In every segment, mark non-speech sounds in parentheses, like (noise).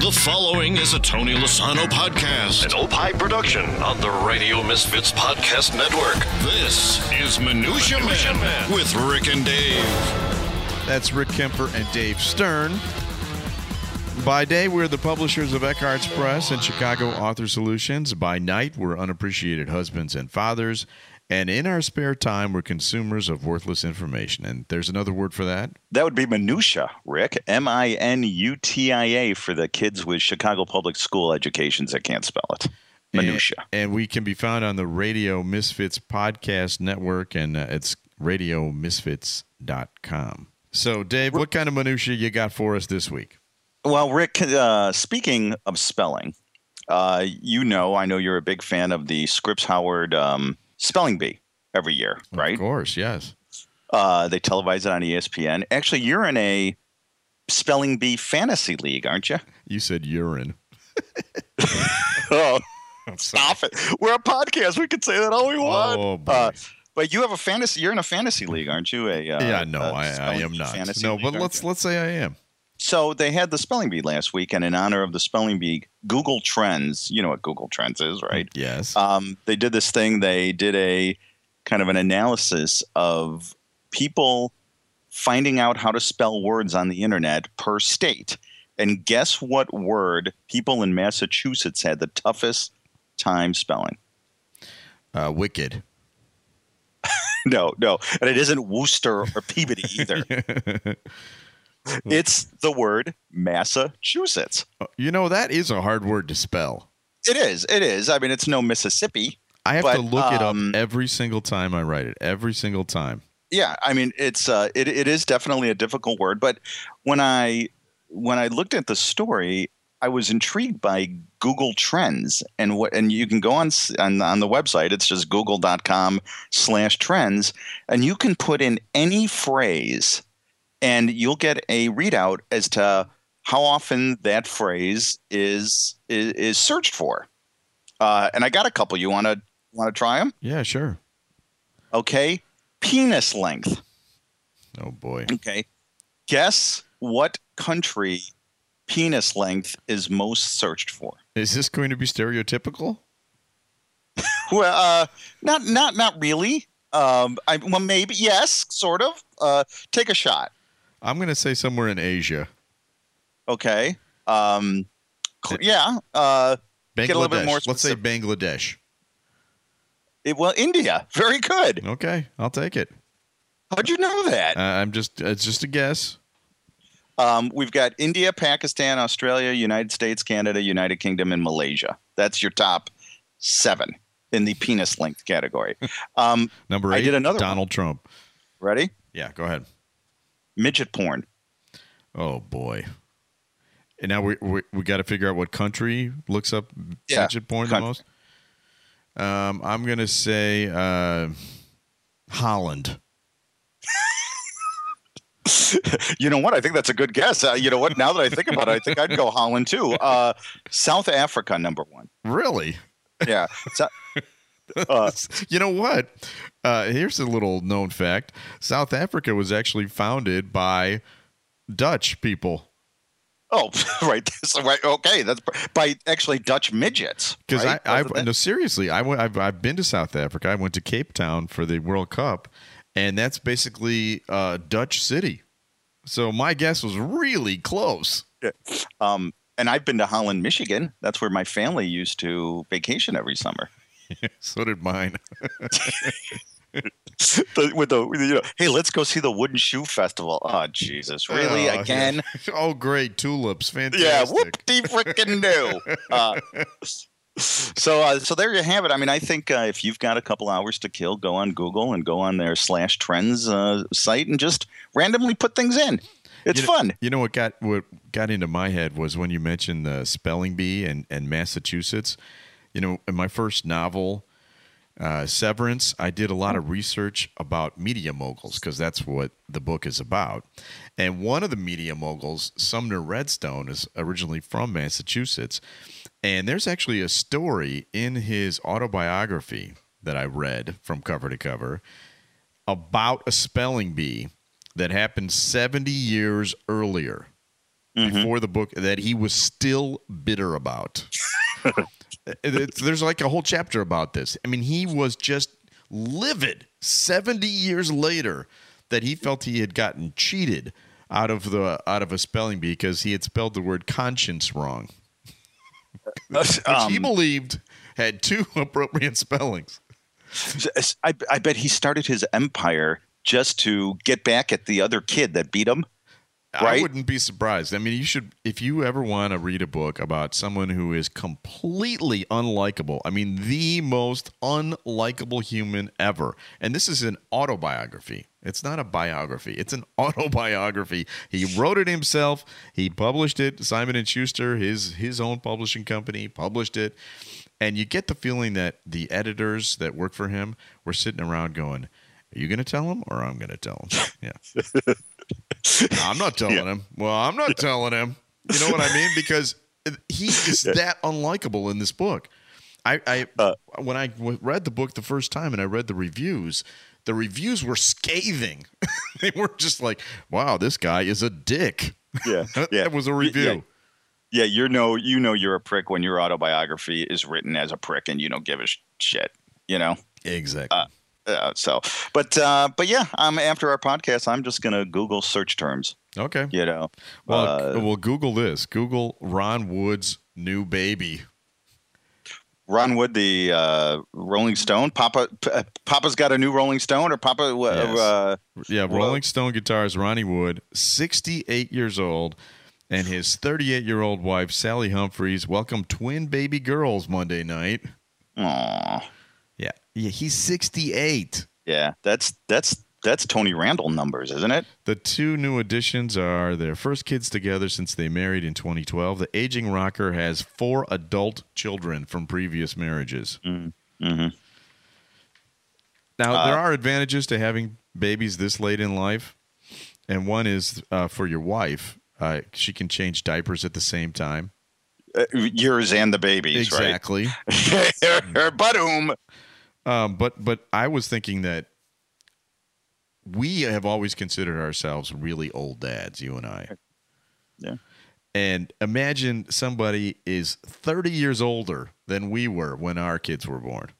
The following is a Tony Lasano podcast, An Opie production on the Radio Misfits Podcast Network. This is Minutia, Minutia Man, Man. with Rick and Dave. That's Rick Kaempfer and Dave Stern. By day, we're the publishers of Eckhartz Press and Chicago Author Solutions. By night, we're unappreciated husbands and fathers. And in our spare time, we're consumers of worthless information. And there's another word for that. That would be minutia, Rick. M I N U T I A for the kids with Chicago Public School educations that can't spell it. Minutia. And, and we can be found on the Radio Misfits Podcast Network, and uh, it's radiomisfits.com. So, Dave, what kind of minutia you got for us this week? Well, Rick, uh, speaking of spelling, uh, you know, I know you're a big fan of the Scripps Howard um, Spelling Bee every year, right? Of course, yes. Uh, they televise it on ESPN. Actually, you're in a Spelling Bee fantasy league, aren't you? You said urine. (laughs) oh, stop it. We're a podcast. We can say that all we want. Oh, boy. Uh, but you have a fantasy. You're in a fantasy league, aren't you? A uh, yeah, no, a I, I am not. No, league, but let's you? let's say I am. So they had the spelling bee last week, and in honor of the spelling bee, Google Trends. You know what Google Trends is, right? Yes. Um, they did this thing. They did a kind of an analysis of people finding out how to spell words on the internet per state. And guess what word people in Massachusetts had the toughest time spelling? Uh, wicked. (laughs) No, no. And it isn't Worcester or Peabody either. (laughs) (laughs) it's the word Massachusetts. you know that is a hard word to spell. It is. It is. I mean, it's no Mississippi. I have But, to look it up um, every single time I write it. Every single time. Yeah, I mean, it's uh, it, it is definitely a difficult word. But when I when I looked at the story, I was intrigued by Google Trends and what and you can go on on, on the website. It's just google.com slash trends, and you can put in any phrase, and you'll get a readout as to how often that phrase is is, is searched for. Uh, and I got a couple. You want to want to try them? Yeah, sure. Okay, penis length. Oh boy. Okay. Guess what country penis length is most searched for? Is this going to be stereotypical? (laughs) Well, uh, not not not really. Um, I well maybe yes, sort of. Uh, take a shot. I'm going to say somewhere in Asia. Okay. Um, yeah. Uh. Get a little bit more Let's say. Bangladesh. it, well, India. (laughs) Very good. Okay, I'll take it. How'd you know that? Uh, I'm just it's just a guess. Um, we've got India, Pakistan, Australia, United States, Canada, United Kingdom, and Malaysia. That's your top seven in the penis length category. (laughs) Um, Number I did another one. Donald Trump. ready? Yeah, go ahead. Midget porn. Oh boy. And now we we, we got to figure out what country looks up Yeah, midget porn the most. Um, I'm gonna say uh, Holland. (laughs) You know what? I think that's a good guess. Uh, you know what? Now that I think about it, I think I'd go Holland too. Uh, South Africa, number one. Really? Yeah. So, uh, (laughs) you know what? Uh, here's a little known fact: South Africa was actually founded by Dutch people. oh, (laughs) right. So, right. Okay. That's by actually Dutch midgets. Because right? I, I no seriously, I went, I've, I've been to South Africa. I went to Cape Town for the World Cup, and that's basically uh, Dutch city. So my guess was really close. um, and I've been to Holland, Michigan. That's where my family used to vacation every summer. (laughs) So did mine. (laughs) The- with the, you know, hey, let's go see the Wooden Shoe Festival. Oh, Jesus, really? Oh, Again? oh, great tulips, fantastic. Yeah, whoop-de frickin' do. (laughs) Uh, so, uh, so there you have it. I mean, I think uh, if you've got a couple hours to kill, go on Google and go on their slash trends uh, site and just randomly put things in. It's You know- fun. You know what got what got into my head was when you mentioned the spelling bee and, and Massachusetts. You know, in my first novel, uh, Severance, I did a lot of research about media moguls because that's what the book is about. And one of the media moguls, Sumner Redstone, is originally from Massachusetts. And there's actually a story in his autobiography that I read from cover to cover about a spelling bee that happened 70 years earlier. before the book that he was still bitter about. (laughs) There's like a whole chapter about this. I mean, he was just livid 70 years later that he felt he had gotten cheated out of the out of a spelling bee because he had spelled the word conscience wrong, (laughs) (laughs) which he Um, believed had two (laughs) appropriate spellings. I, I bet he started his empire just to get back at the other kid that beat him. I wouldn't be surprised. I mean, you should if you ever want to read a book about someone who is completely unlikable. I mean, the most unlikable human ever. And this is an autobiography. It's not a biography. It's an (laughs) autobiography. He wrote it himself. He published it. Simon and Schuster, his his own publishing company, published it. And you get the feeling that the editors that work for him were sitting around going, "Are you going to tell him, or I'm going to tell him?" (laughs) Yeah. (laughs) I'm not telling him. Well, I'm not telling him. You know what I mean? Because he is that unlikable in this book. I, I Uh, when I read the book the first time and I read the reviews, the reviews were scathing. (laughs) they were just like, "Wow, this guy is a dick." Yeah, (laughs) that was a review. Yeah, you know, you know, you're a prick when your autobiography is written as a prick, and you don't give a sh- shit. You know. Exactly. Uh, so, but uh, but yeah, um, after our podcast, I'm just gonna Google search terms. okay. You know. Well, uh, well, Google this. Google Ron Wood's new baby. Ron Wood, the uh, Rolling Stone. Papa, P- uh, Papa's got a new Rolling Stone, or Papa. Uh, Yes. uh, Yeah, Rolling Stone guitarist Ronnie Wood, 68 years old, and his 38 year old wife Sally Humphreys welcome twin baby girls Monday night. aw, Yeah, yeah, he's 68. yeah, that's that's that's Tony Randall numbers, isn't it? The two new additions are their first kids together since they married in 2012. The aging rocker has four adult children from previous marriages. Mm-hmm. Now, Uh, there are advantages to having babies this late in life, and one is uh, for your wife. Uh, she can change diapers at the same time. Uh, yours and the babies, exactly. (laughs) right? But Um, but but I was thinking that we have always considered ourselves really old dads, you and I. Yeah. And imagine somebody is 30 years older than we were when our kids were born.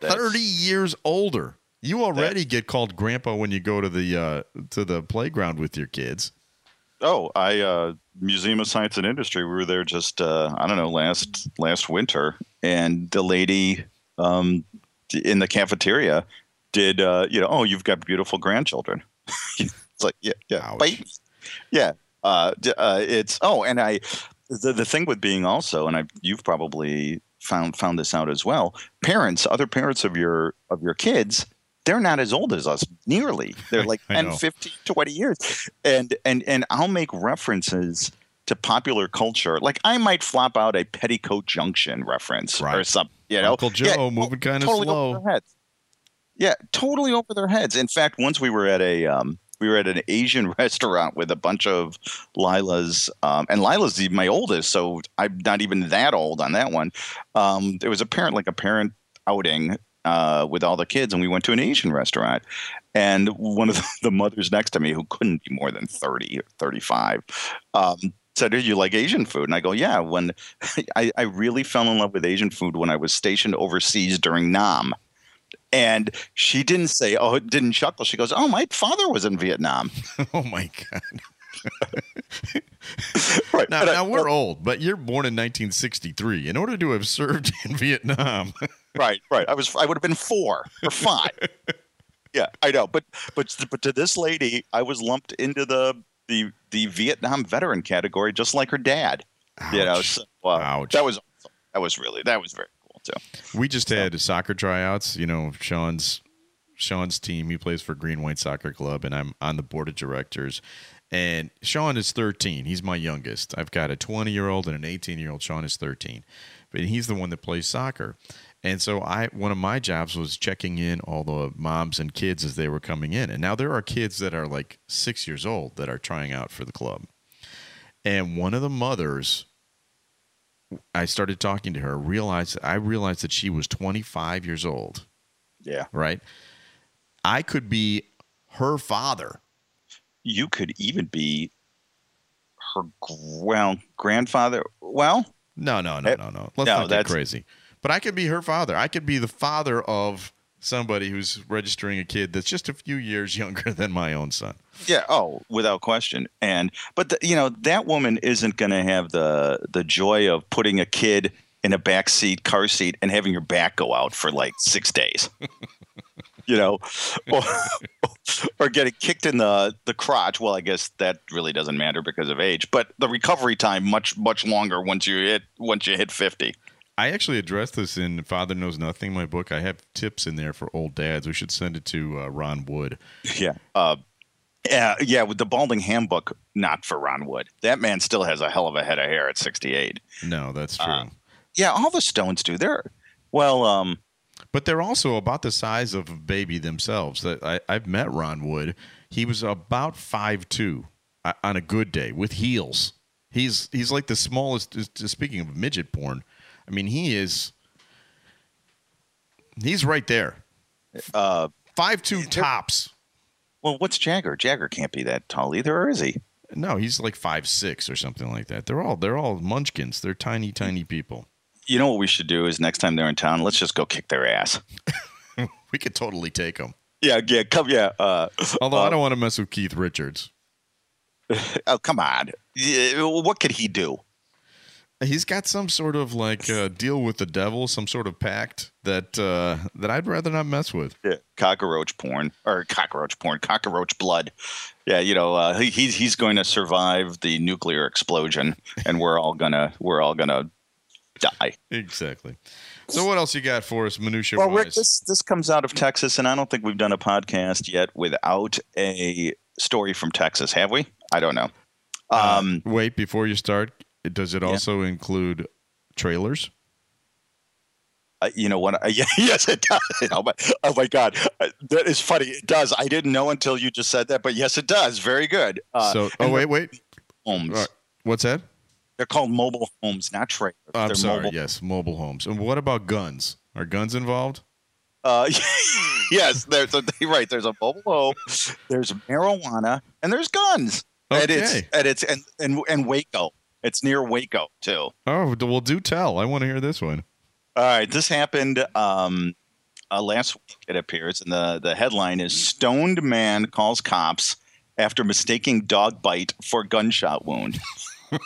30 years older. You already get called grandpa when you go to the uh, to the playground with your kids. Oh, I uh, Museum of Science and Industry. We were there just uh, I don't know last last winter, and the lady um, in the cafeteria did uh, you know oh you've got beautiful grandchildren. (laughs) it's like yeah yeah yeah. Uh, uh, it's oh, and I the the thing with being also, and I you've probably found found this out as well. Parents, other parents of your of your kids, they're not as old as us nearly. They're (laughs) like I 10, know. 15, 20 years. And and and I'll make references to popular culture. Like I might flop out a petticoat junction reference or something, you know. Uncle Joe Yeah, moving kind of totally slow. over their heads. Yeah, totally over their heads. In fact, once we were at a um, we were at an Asian (laughs) restaurant with a bunch of Lila's, um, and Lila's my oldest, so I'm not even that old on that one. Um, there was a parent, like a parent outing uh, with all the kids, and we went to an Asian restaurant. And one of the, (laughs) the mothers next to me, who couldn't be more than 30 or 35, um, said, "Do you like Asian food?" And I go, "Yeah." When (laughs) I, I really fell in love with Asian food when I was stationed overseas during Nam. And she didn't say, "Oh," didn't chuckle. She goes, "Oh, my father was in Vietnam." (laughs) oh my god. (laughs) Right. Now, But I- now we're old, but you're born in 1963. In order to have served in Vietnam, right, right. I was, I would have been four or five. yeah, I know. But, but, but to this lady, I was lumped into the the the Vietnam veteran category, just like her dad. You know, Ouch. so, uh, Ouch. that was awesome. that was really that was very cool too. we just had soccer tryouts. You know, Sean's Sean's team. He plays for Green White Soccer Club, and I'm on the board of directors. And Sean is 13. He's my youngest. I've got a 20 year old and an 18 year old. Sean is 13, but he's the one that plays soccer. And so I, one of my jobs was checking in all the moms and kids as they were coming in. And now there are kids that are like six years old that are trying out for the club. And one of the mothers, I started talking to her. Realized I realized that she was 25 years old. Yeah, Right. I could be her father. you could even be her well grandfather. Well, No, no, no, Eh, no, no. Let's no, not get that's- crazy. But I could be her father. I could be the father of somebody who's registering a kid that's just a few years (laughs) younger than my own son. yeah. Oh, without question. And but the, you know that woman isn't going to have the the joy of putting a kid in a back seat car seat and having your back go out for like six days. (laughs) you know, or, or getting kicked in the the crotch. Well, I guess that really doesn't matter because of age, but the recovery time much much longer once you hit once you hit fifty. I actually addressed this in Father Knows Nothing, my book. I have tips in there for old dads. We should send it to uh, Ron Wood. Yeah. Uh, yeah, yeah, with the balding handbook, not for Ron Wood. That man still has a hell of a head of hair at 68. No, that's true. Uh, Yeah, all the Stones do. They're well, um, but they're also about the size of a baby themselves. That I, I've met Ron Wood. He was about five two on a good day with heels. He's he's like the smallest. Speaking of midget porn, I mean he is. He's right there. uh, Five two tops. well, what's Jagger? Jagger can't be that tall either, or is he? No, he's like five six or something like that. They're all they're all munchkins. They're tiny, tiny people. You know what we should do is next time they're in town, let's just go kick their ass. (laughs) (laughs) We could totally take them. Yeah, yeah, come, yeah. Uh, Although uh, I don't want to mess with Keith Richards. (laughs) oh, come on. What could he do? He's got some sort of like uh, deal with the devil, some sort of pact that uh, that I'd rather not mess with. Yeah, cockroach porn or cockroach porn, cockroach blood. Yeah, you know, uh, he, he's he's going to survive the nuclear explosion, and we're all gonna we're all gonna die. Exactly. So what else you got for us, minutia Well. Rick, this this comes out of Texas, and I don't think we've done a podcast yet without a story from Texas, have we? I don't know. Um, Wait, before you start, does it also include trailers? uh, you know what? Uh, (laughs) yeah, yes, it does. Oh my, oh my God, Uh, that is funny. It does. I didn't know until you just said that, but yes, it does. Very good. Uh, so, oh wait, wait. homes. Right. What's that? They're called mobile homes, not trailers. I'm They're sorry. mobile. Yes, mobile homes. And what about guns? Are guns involved? Uh, (laughs) yes, there's a, (laughs) right. There's a mobile home. There's marijuana, and there's guns. And it's Okay. and it's and, and and Waco. It's near Waco too. Oh, well, do tell. I want to hear this one. All right, this happened um, uh, last week. It appears, and the the headline is "Stoned Man calls cops after mistaking dog bite for gunshot wound." (laughs)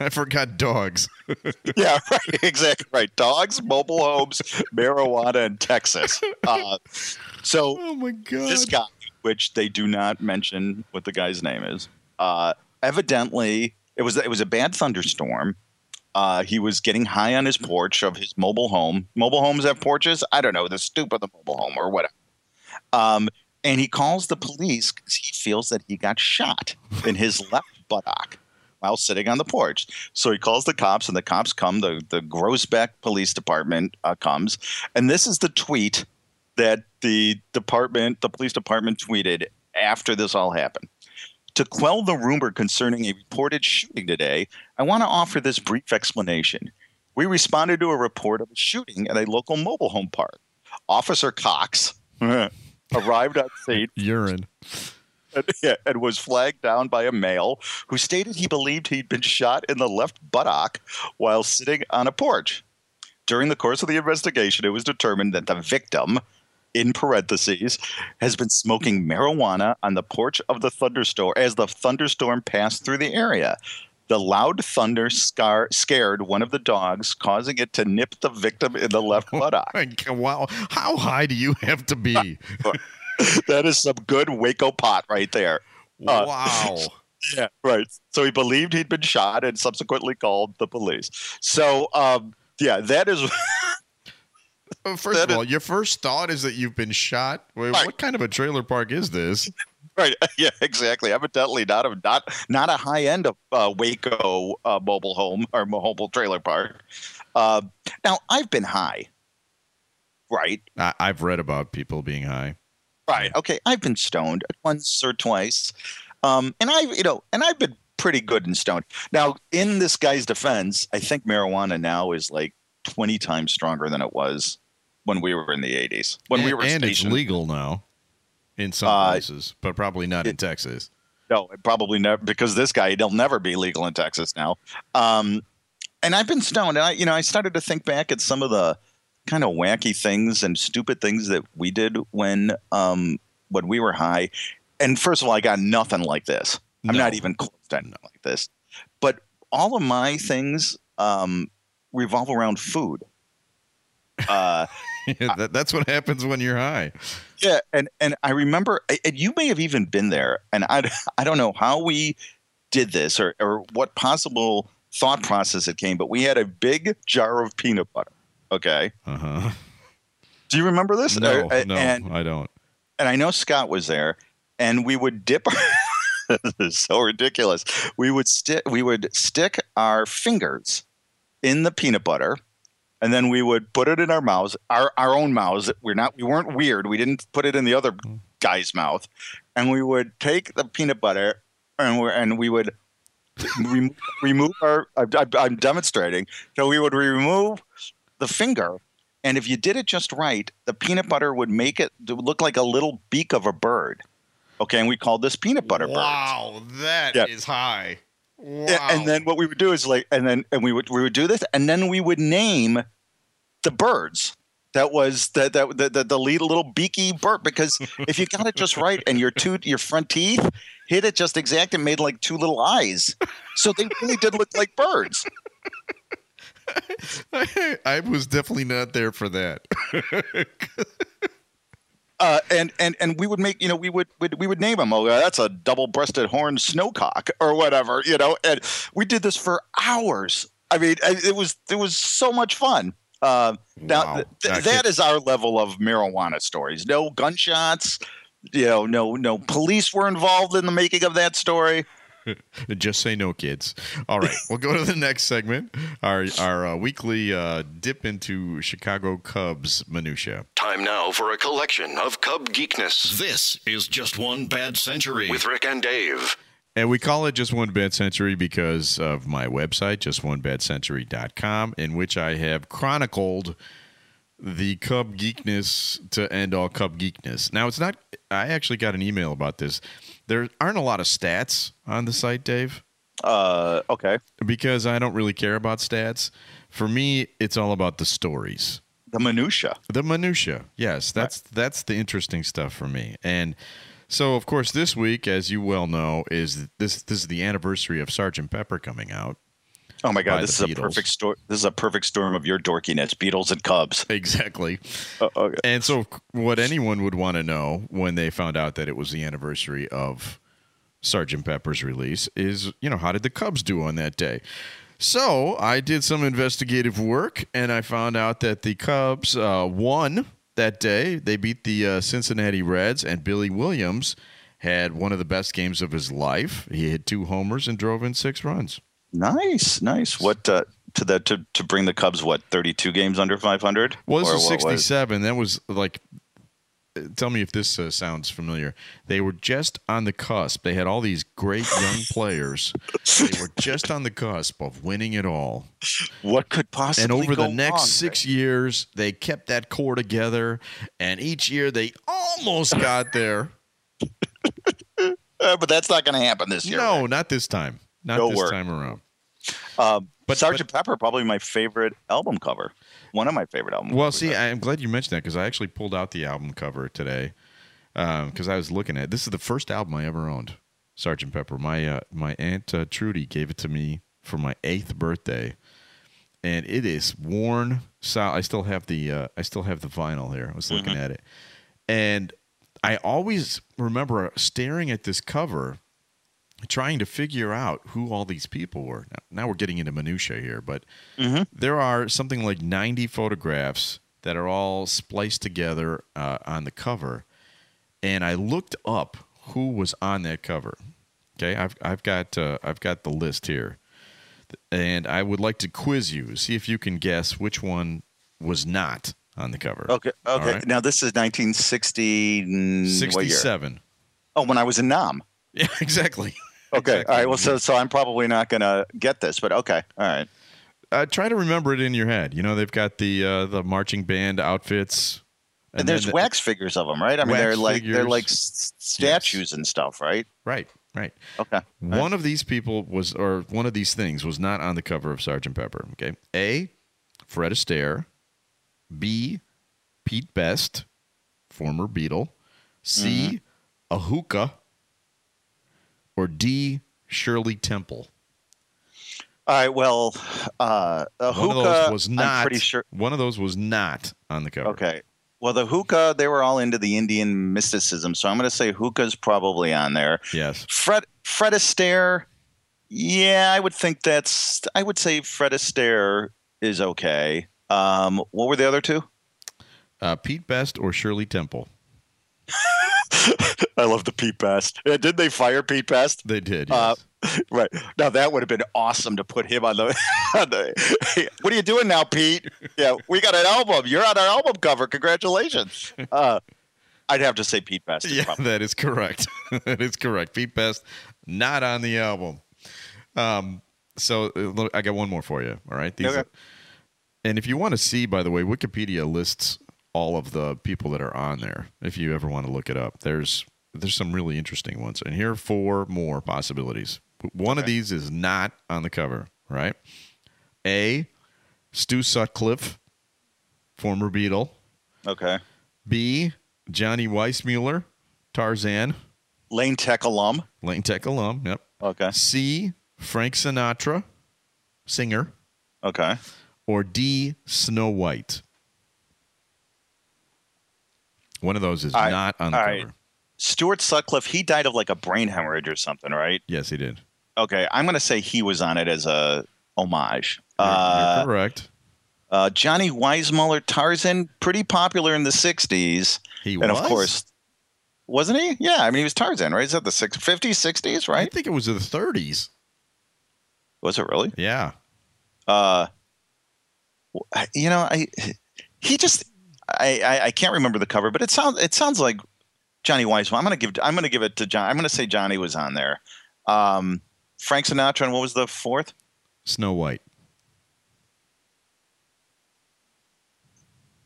I forgot dogs. (laughs) yeah, right, exactly right. Dogs, mobile homes, marijuana and Texas. Uh, so (laughs) Oh my god. this guy, which they do not mention what the guy's name is, uh, evidently it was it was a bad thunderstorm. Uh, he was getting high on his porch of his mobile home. Mobile homes have porches. I don't know the stoop of the mobile home or whatever. Um, and he calls the police because he feels that he got shot in his left buttock while sitting on the porch. So he calls the cops, and the cops come. The the Groesbeck Police Department uh, comes, and this is the tweet that the department, the police department, tweeted after this all happened. To quell the rumor concerning a reported shooting today, I want to offer this brief explanation. We responded to a report of a shooting at a local mobile home park. Officer Cox (laughs) arrived on scene Urine. and, yeah, and was flagged down by a male who stated he believed he'd been shot in the left buttock while sitting on a porch. During the course of the investigation, it was determined that the victim, in parentheses, has been smoking marijuana on the porch of the thunderstorm as the thunderstorm passed through the area. The loud thunder scar- scared one of the dogs, causing it to nip the victim in the left (laughs) buttock. Wow. How high do you have to be? (laughs) that is some good Waco pot right there. Uh, wow. (laughs) Yeah, right. So he believed he'd been shot and subsequently called the police. So, um, yeah, that is First that of is- all, your first thought is that you've been shot. Wait, Right. What kind of a trailer park is this? (laughs) right. (laughs) Yeah, exactly. Evidently, not a not not a high end of uh, Waco uh, mobile home or mobile trailer park. Uh, now, I've been high. Right. I, I've read about people being high. Right. Okay. I've been stoned once or twice, um, and I, you know, and I've been pretty good in stoned. Now, in this guy's defense, I think marijuana now is like twenty times stronger than it was when we were in the eighties. When we were and it's stationed. legal now in some Uh, places, but probably not in Texas. No, probably never because this guy he'll never be legal in Texas now. Um, and I've been stoned. And I, you know, I started to think back at some of the kind of wacky things and stupid things that we did when um, when we were high. And first of all, I got nothing like this. I'm not even close to anything like this. But all of my things um, revolve around food. Uh, (laughs) that, that's what happens when you're high. Yeah, and and I remember, and you may have even been there, and I (laughs) I don't know how we did this or or what possible thought process it came, but we had a big jar of peanut butter. Okay, Uh huh. do you remember this? No, Uh, no, and I don't. and I know Scott was there, and we would dip. (laughs) this is so ridiculous. We would stick. We would stick our fingers in the peanut butter, and then we would put it in our mouths, our our own mouths. We're not. We weren't weird. We didn't put it in the other mm. guy's mouth, and we would take the peanut butter, and we and we would. rem- (laughs) remove our I, I, I'm demonstrating. So we would remove the finger, and if you did it just right, the peanut butter would make it look like a little beak of a bird. Okay, and we called this peanut butter bird. Wow, that is Yeah. high. Wow. Yeah, And then what we would do is like, and then and we would we would do this, and then we would name the birds. That was that the the, the, the lead little beaky bird because if you got it just right and your two your front teeth hit it just exact and made like two little eyes, so they really did look like birds. (laughs) I was definitely not there for that. (laughs) Uh, and and and we would make you know we would would- we would name them. Oh, that's a double-breasted horned snowcock (laughs) or whatever, you know. And we did this for hours. I mean, it was it was so much fun. Uh, now Wow. th- I th- can't- that is our level of marijuana stories. No gunshots. You know, no no police were involved in the making of that story. (laughs) Just say no, kids. All right, we'll go to the next segment. Our our uh, weekly uh, dip into Chicago Cubs minutia. Time now for a collection of Cub geekness This is just one bad century. with Rick and Dave. And we call it Just One Bad Century because of my website, justonebadcentury.com, in which I have chronicled the Cub geekness to end all Cub geekness. Now, it's not, I actually got an email about this. There aren't a lot of stats on the site, Dave, Uh, okay, because I don't really care about stats. For me, it's all about the stories. the minutia. The minutia, yes, that's that's the interesting stuff for me. And so, of course, this week, as you well know, is this this is the anniversary of Sergeant Pepper coming out. Oh my God, this is a perfect storm. This is a perfect storm of your dorkiness, Beatles and Cubs. Exactly. Uh, okay. And so, what anyone would want to know when they found out that it was the anniversary of Sergeant Pepper's release is, you know, how did the Cubs do on that day? So I did some investigative work, and I found out that the Cubs uh, won that day. They beat the uh, Cincinnati Reds, and Billy Williams had one of the best games of his life. He hit two homers and drove in six runs. Nice, nice. What uh, to the to, to bring the Cubs? What thirty two games under five hundred? Well, this is 67. That was like, uh, tell me if this uh, sounds familiar. They were just on the cusp. They had all these great young (laughs) players. They were just on the cusp of winning it all. What could possibly? And over the next wrong? six years, they kept that core together. And each year, they almost got there. (laughs) Uh, but that's not going to happen this year. No, not this time. Not No this time around. Um, But- but Sergeant Pepper probably my favorite album cover. One of my favorite albums. Well, see, I'm glad you mentioned that because I actually pulled out the album cover today because I was looking at this is the first album I ever owned, Sergeant Pepper. My uh, my aunt uh, Trudy gave it to me for my eighth birthday, and it is worn. So I still have the uh, I still have the vinyl here. I was looking at it, and I always remember staring at this cover. Trying to figure out who all these people were. Now, now we're getting into minutia here, but there are something like 90 photographs that are all spliced together uh, on the cover and i looked up who was on that cover okay i've, I've got uh, i've got the list here and i would like to quiz you see if you can guess which one was not on the cover okay, okay. right. Now this is 1960. mm, What year? 67 Oh, when I was in Nam. (laughs) yeah exactly Okay. Exactly. All right. Well, so so I'm probably not going to get this, but okay. All right. uh, try to remember it in your head you know they've got the uh, the marching band outfits And, then there's the- wax figures of them, right? I mean, they're like they're like s- statues and stuff, right? right Right. Okay. One of these people was, or one of these things was not on the cover of Sergeant Pepper. Okay. A. Fred Astaire. B. Pete Best, former Beatle. C. A hookah. Or D. Shirley Temple. All right. Well, uh, One hookah. of those was not. I'm pretty sure. One of those was not on the cover. Okay. Well, the hookah, they were all into the Indian mysticism, so I'm going to say hookah's probably on there. Yes. Fred Fred Astaire, yeah, I would think that's. I would say Fred Astaire is okay. Um, what were the other two? Uh, Pete Best or Shirley Temple. (laughs) (laughs) I love the Pete Best. Yeah, did they fire Pete Best? They did. Uh, (laughs) Right now, that would have been awesome to put him on the. (laughs) on the hey, what are you doing now, Pete? Yeah, we got an album. You're on our album cover. Congratulations. Uh, I'd have to say Pete Best. yeah, probably- that is correct. that is correct. Pete Best not on the album. Um, so uh, look, I got one more for you. All right. These Okay. are- and if you want to see, by the way, Wikipedia lists all of the people that are on there. If you ever want to look it up, there's there's some really interesting ones, and here are four more possibilities. One of these is not on the cover. Right. A. Stu Sutcliffe, former Beatle. Okay. B. Johnny Weissmuller, Tarzan, Lane Tech alum. Lane Tech alum. Yep. Okay. C. Frank Sinatra, singer, Okay. or D. Snow White. One of those is right. not on the All cover. Stuart Sutcliffe, he died of like a brain hemorrhage or something, right? Yes, he did. Okay, I'm going to say he was on it as a homage. You're, you're Uh, correct. uh, Johnny Weissmuller, Tarzan, pretty popular in the '60s, He was. and was. of course, wasn't he? Yeah, I mean, he was Tarzan, right? Is that the six, 50s, 60s, right? I think it was the 30s. Was it really? Yeah. Uh, you know, I he just I, I I can't remember the cover, but it sounds it sounds like Johnny Weissmuller. I'm gonna give I'm gonna give it to John. I'm gonna say Johnny was on there. Um, Frank Sinatra, and what was the fourth? Snow White.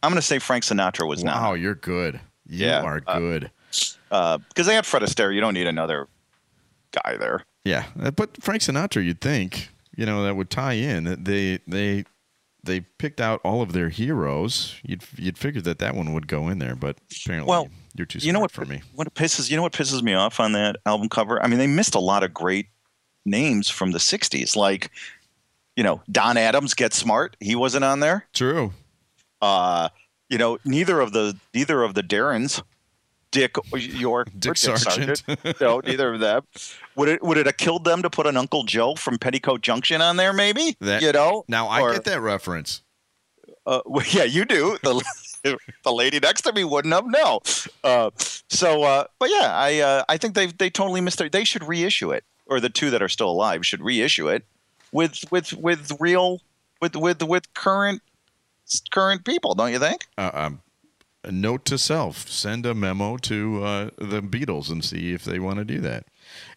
I'm gonna say Frank Sinatra was Wow, not. you're good. You Yeah, are uh, good. because they had Fred Astaire. You don't need another guy there. Yeah, uh, but Frank Sinatra, you'd think, you know, that would tie in. That They they they picked out all of their heroes. You'd you'd figure that that one would go in there, but apparently, Well, you're too smart you know what? for me. What pisses you know what pisses me off on that album cover? I mean, they missed a lot of great names from the '60s, like you know Don Adams, Get Smart. He wasn't on there. True. Uh, you know, neither of the neither of the Darrens, Dick York, or Dick Sargent. (laughs) no, neither of them. Would it would it have killed them to put an Uncle Joe from Petticoat Junction on there? Maybe That- you know. Now I Or- get that reference. Uh, (laughs) well, yeah, you do. The, (laughs) the lady next to me wouldn't have. No. Uh, so, uh, but yeah, I uh, I think they they totally missed their. They should reissue it, or the two that are still alive should reissue it with with with real with with with current current people. Don't you think? Uh, um, note to self: send a memo to uh, the Beatles and see if they want to do that.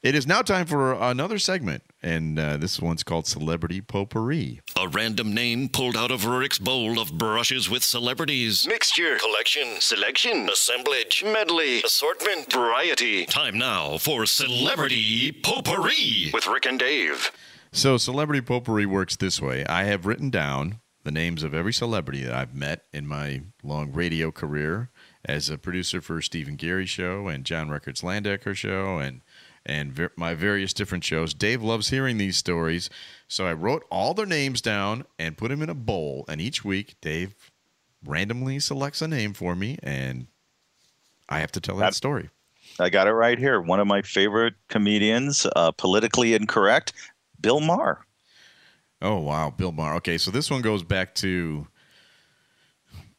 It is now time for another segment, and uh, this one's called Celebrity Potpourri. A random name pulled out of Rurik's bowl of brushes with celebrities. Mixture, collection, selection, assemblage, medley, assortment, variety. Time now for Celebrity Potpourri. With Rick and Dave. So, Celebrity Potpourri works this way I have written down the names of every celebrity that I've met in my long radio career as a producer for Steve and Garry Show and John Records Landecker Show and and ver- my various different shows. Dave loves hearing these stories, so I wrote all their names down and put them in a bowl. And each week, Dave randomly selects a name for me, and I have to tell that story. I got it right here. One of my favorite comedians, uh, politically incorrect, Bill Maher. Oh wow, Bill Maher. Okay, so this one goes back to,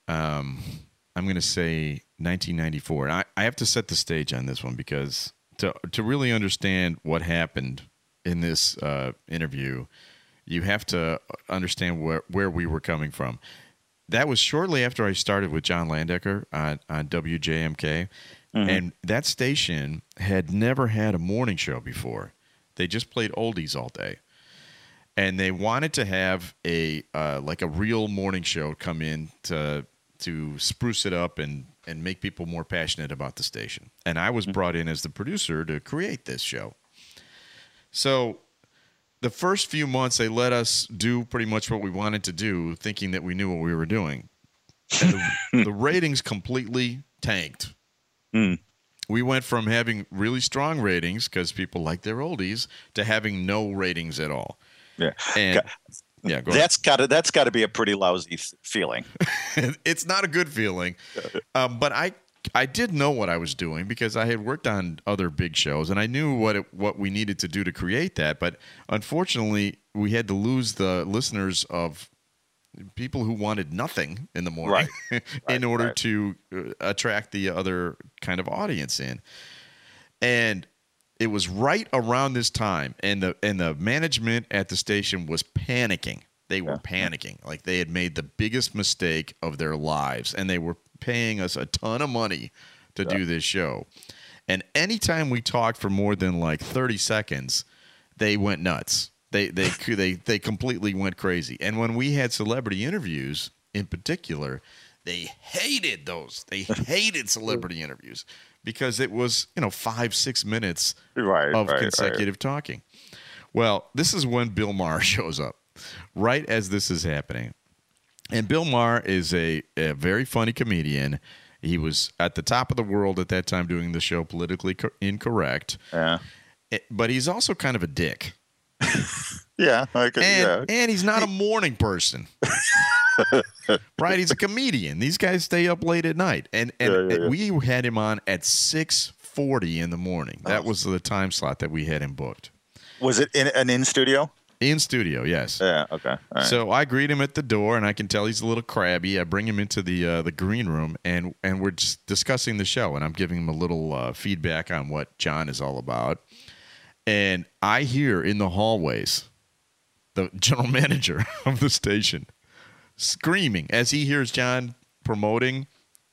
um, I'm going to say 1994, and I, I have to set the stage on this one because to to really understand what happened in this uh, interview, you have to understand where where we were coming from. That was shortly after I started with John Landecker on, on WJMK, and that station had never had a morning show before. They just played oldies all day and they wanted to have a uh, like a real morning show come in to to spruce it up and and make people more passionate about the station. And I was brought in as the producer to create this show. So the first few months, they let us do pretty much what we wanted to do, thinking that we knew what we were doing. The, (laughs) the ratings completely tanked. Hmm. We went from having really strong ratings because people like their oldies to having no ratings at all. Yeah. And yeah, go. That's got to that's got to be a pretty lousy feeling. (laughs) it's not a good feeling. Um, but I I did know what I was doing because I had worked on other big shows and I knew what it, what we needed to do to create that. But unfortunately, we had to lose the listeners of people who wanted nothing in the morning (laughs) in Right, order right. to uh, attract the other kind of audience in. And it was right around this time and the and the management at the station was panicking. They were panicking. Like they had made the biggest mistake of their lives and they were paying us a ton of money to do this show. And anytime we talked for more than like 30 seconds they went nuts. They they (laughs) they they completely went crazy. And when we had celebrity interviews in particular they hated those. They hated celebrity interviews because it was you know five six minutes Right, of right, right. consecutive talking. Well, this is when Bill Maher (laughs) shows up, right as this is happening. And Bill Maher is a, a very funny comedian. He was at the top of the world at that time doing the show Politically Co- Incorrect. Yeah. Eh, But he's also kind of a dick. (laughs) Yeah. I could, And, yeah. and he's not a morning person. (laughs) (laughs) right? He's a comedian. These guys stay up late at night. And and Yeah, yeah, yeah. we had him on at 6:40 in the morning. That Oh. was the time slot that we had him booked. Was it in an in studio? In studio, yes. Yeah. Okay. All right. So I greet him at the door, and I can tell he's a little crabby. I bring him into the uh, the green room, and and we're just discussing the show, and I'm giving him a little uh, feedback on what John is all about. And I hear in the hallways the general (laughs) manager of the station screaming as he hears John promoting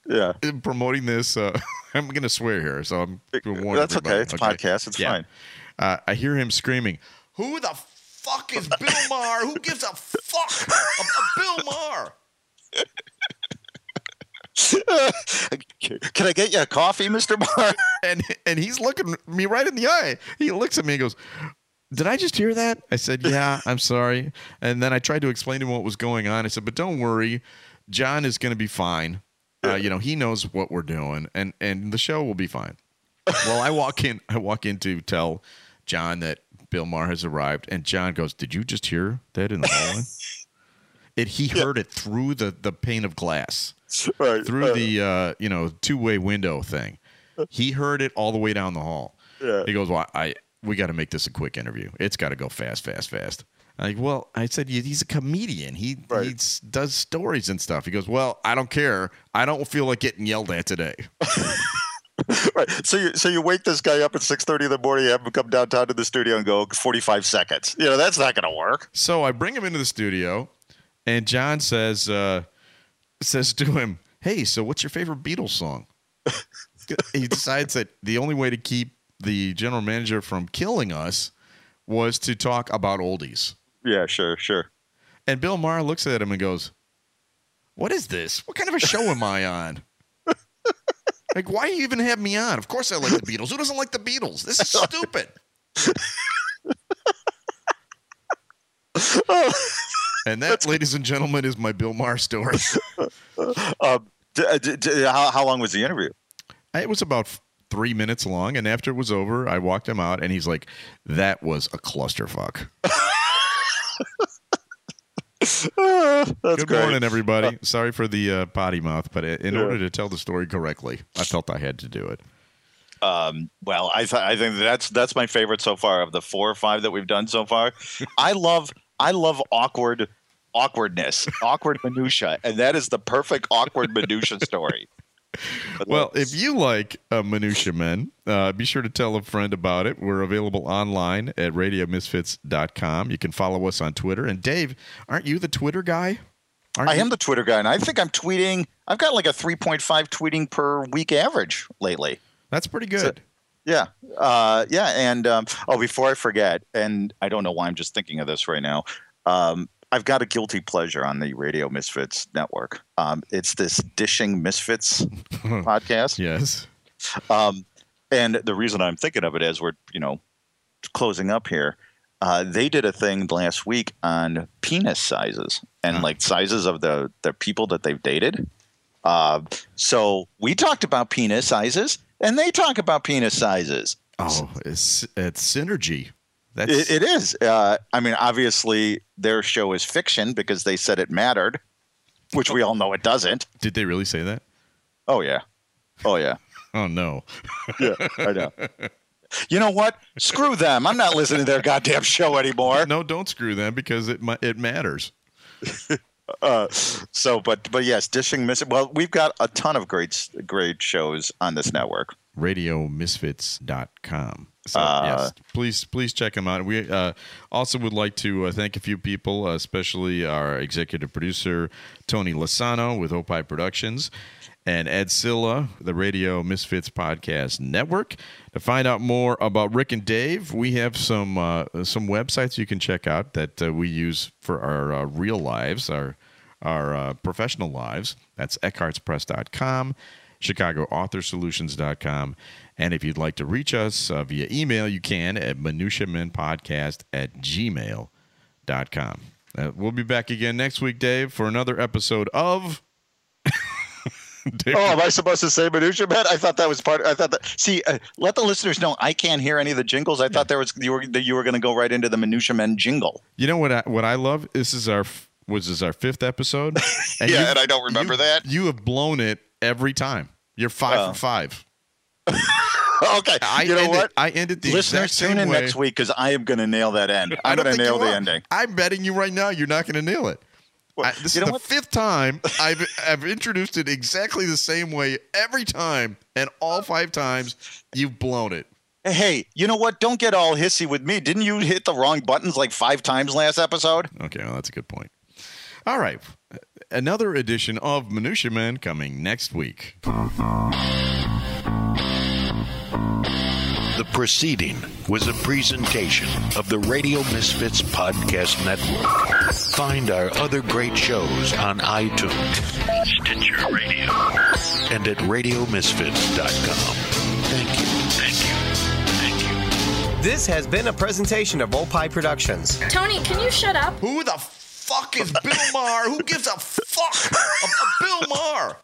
yeah. promoting this. Uh, (laughs) I'm going to swear here, so I'm That's okay. It's a podcast. It's fine. Uh, I hear him screaming, "Who the fuck is (laughs) Bill Maher? Who gives a fuck of Bill Maher?" (laughs) Can I get you a coffee, Mister Barr? And and he's looking me right in the eye. He looks at me and goes, "Did I just hear that?" I said, "Yeah, I'm sorry." And then I tried to explain to him what was going on. I said, "But don't worry, John is going to be fine. Uh, you know, he knows what we're doing, and and the show will be fine." well, I walk in. I walk in to tell John that Bill Maher has arrived, and John goes, "Did you just hear that in the hallway?" (laughs) It, he heard it through the, the pane of glass right. through uh, the uh, you know two way window thing. He heard it all the way down the hall. Yeah. He goes, "Well, I we got to make this a quick interview. It's got to go fast, fast, fast." Like, well, I said he's a comedian. He Right. he does stories and stuff. He goes, "Well, I don't care. I don't feel like getting yelled at today." (laughs) right. So you so you wake this guy up at six thirty in the morning, have him come downtown to the studio and go forty five seconds. You know that's not going to work. So I bring him into the studio, and John says uh, says to him, "Hey, so what's your favorite Beatles song?" (laughs) he decides that the only way to keep the general manager from killing us was to talk about oldies. Yeah. Sure. Sure. And Bill Maher looks at him and goes, "What is this? What kind of a show am I on?" (laughs) Like, why you even have me on? Of course I like the Beatles. Who doesn't like the Beatles? This is stupid. (laughs) and that, ladies and gentlemen, is my Bill Maher story. (laughs) Um, d- uh, d- d- how how long was the interview? It was about three minutes long, and after it was over, I walked him out, and he's like, "That was a clusterfuck." (laughs) Uh, Good great. morning, everybody. Sorry for the uh, potty mouth, but in Yeah. order to tell the story correctly, I felt I had to do it. Um, well, I th- I think that's that's my favorite so far of the four or five that we've done so far. I love I love awkward awkwardness, awkward minutia, and that is the perfect awkward minutia story. Well, if you like uh, Minutia Men, uh, be sure to tell a friend about it. We're available online at radiomisfits.com. You can follow us on Twitter. And Dave, aren't you the Twitter guy? Aren't I you? am the Twitter guy, and I think I'm tweeting. I've got like a 3.5 tweeting per week average lately. That's pretty good. Yeah, uh, yeah, and um, oh, before I forget, and I don't know why I'm just thinking of this right now. Um, I've got a guilty pleasure on the Radio Misfits network. Um, it's this Dishing Misfits (laughs) podcast, yes. um, and the reason I'm thinking of it is we're you know closing up here. Uh, they did a thing last week on penis sizes and like sizes of the the people that they've dated. Uh, so we talked about penis sizes, and they talk about penis sizes. Oh, it's it's synergy. That's It, it is. Uh, I mean, obviously, their show is fiction because they said it mattered, which we all know it doesn't. did they really say that? Oh yeah, oh yeah, (laughs) Oh no. yeah. I know. You know what? Screw them. I'm not listening to their goddamn show anymore. No, don't screw them because it it matters. (laughs) Uh, so, but but yes, dishing miss. Well, we've got a ton of great great shows on this network. radiomisfits.com. So Uh, yes, please please check them out. We uh, also would like to uh, thank a few people, uh, especially our executive producer Tony Lasano with Opie Productions and Ed Silla, the Radio Misfits Podcast Network. To find out more about Rick and Dave, we have some uh, some websites you can check out that uh, we use for our uh, real lives, our our uh, professional lives. That's eckhartzpress.com, chicagoauthorsolutions.com. And if you'd like to reach us uh, via email, you can at minutiamenpodcast at gmail.com. Uh, we'll be back again next week, Dave, for another episode of. (laughs) Dave, Oh, am I supposed to say minutia man? I thought that was part. I thought that. See, uh, let the listeners know I can't hear any of the jingles. I thought there was you were that you were going to go right into the minutia men jingle. you know what? I, what I love. This is our was this our fifth episode. (laughs) Yeah, you- and I don't remember you- that. You have blown it every time. You're five for five. (laughs) okay, I you know ended, what? I ended the Listeners, tune in way. next week because I am going to nail that end. I'm going to nail the ending. I'm betting you right now you're not going to nail it. Well, I- this is the what? fifth time (laughs) I've I've introduced it exactly the same way every time, and all five times you've blown it. Hey, you know what? Don't get all hissy with me. Didn't you hit the wrong buttons like five times last episode? Okay, well that's a good point. All right, another edition of Minutia Men coming next week. The proceeding was a presentation of the Radio Misfits Podcast Network. Find our other great shows on iTunes, Stitcher Radio. and at RadioMisfits.com. Thank you. Thank you. Thank you. This has been a presentation of Opie Productions. Tony, can you shut up? Who the fuck is Bill Maher? Who gives a fuck about Bill Maher?